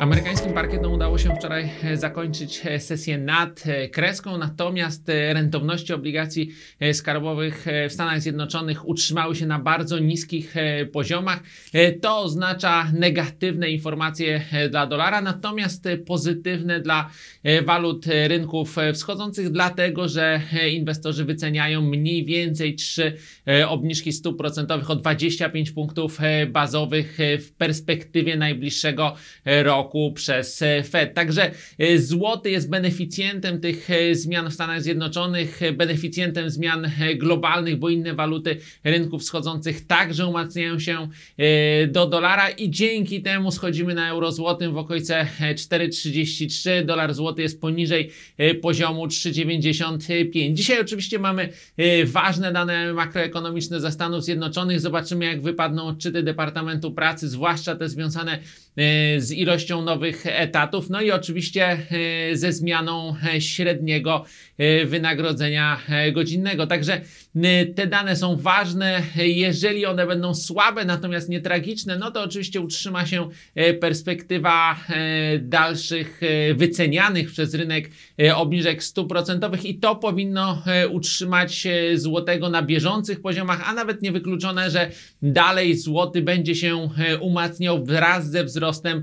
Amerykańskim parkietom udało się wczoraj e, zakończyć e, sesję nad e, kreską, natomiast rentowności obligacji skarbowych w Stanach Zjednoczonych utrzymały się na bardzo niskich poziomach. To oznacza negatywne informacje dla dolara, natomiast pozytywne dla walut rynków wschodzących, dlatego że inwestorzy wyceniają mniej więcej trzy obniżki stóp procentowych o 25 punktów bazowych w perspektywie najbliższego e, roku przez e, Fed. Także e, złoty jest beneficjentem tych e, zmian w Stanach Zjednoczonych, beneficjentem zmian globalnych, bo inne waluty rynków wschodzących także umacniają się do dolara i dzięki temu schodzimy na euro złotym w okolice e, 4,33. Dolar złoty jest poniżej poziomu 3,95. Dzisiaj oczywiście mamy ważne dane makroekonomiczne ze Stanów Zjednoczonych. Zobaczymy, jak wypadną odczyty Departamentu Pracy, zwłaszcza te związane z ilością nowych etatów, no i oczywiście e, ze zmianą e, średniego e, wynagrodzenia godzinnego. Także te dane są ważne. Jeżeli one będą słabe, natomiast nie tragiczne, no to oczywiście utrzyma się perspektywa dalszych wycenianych przez rynek obniżek stóp procentowych i to powinno utrzymać złotego na bieżących poziomach, a nawet niewykluczone, że dalej złoty będzie się umacniał wraz ze wzrostem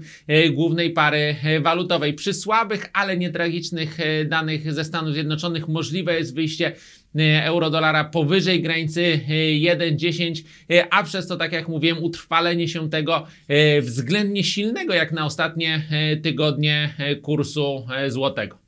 głównej pary e, walutowej. Przy słabych, ale nie tragicznych e, danych ze Stanów Zjednoczonych możliwe jest wyjście e, euro-dolara powyżej granicy e, 1,10, e, a przez to, tak jak mówiłem, utrwalenie się tego względnie silnego, jak na ostatnie tygodnie, kursu złotego.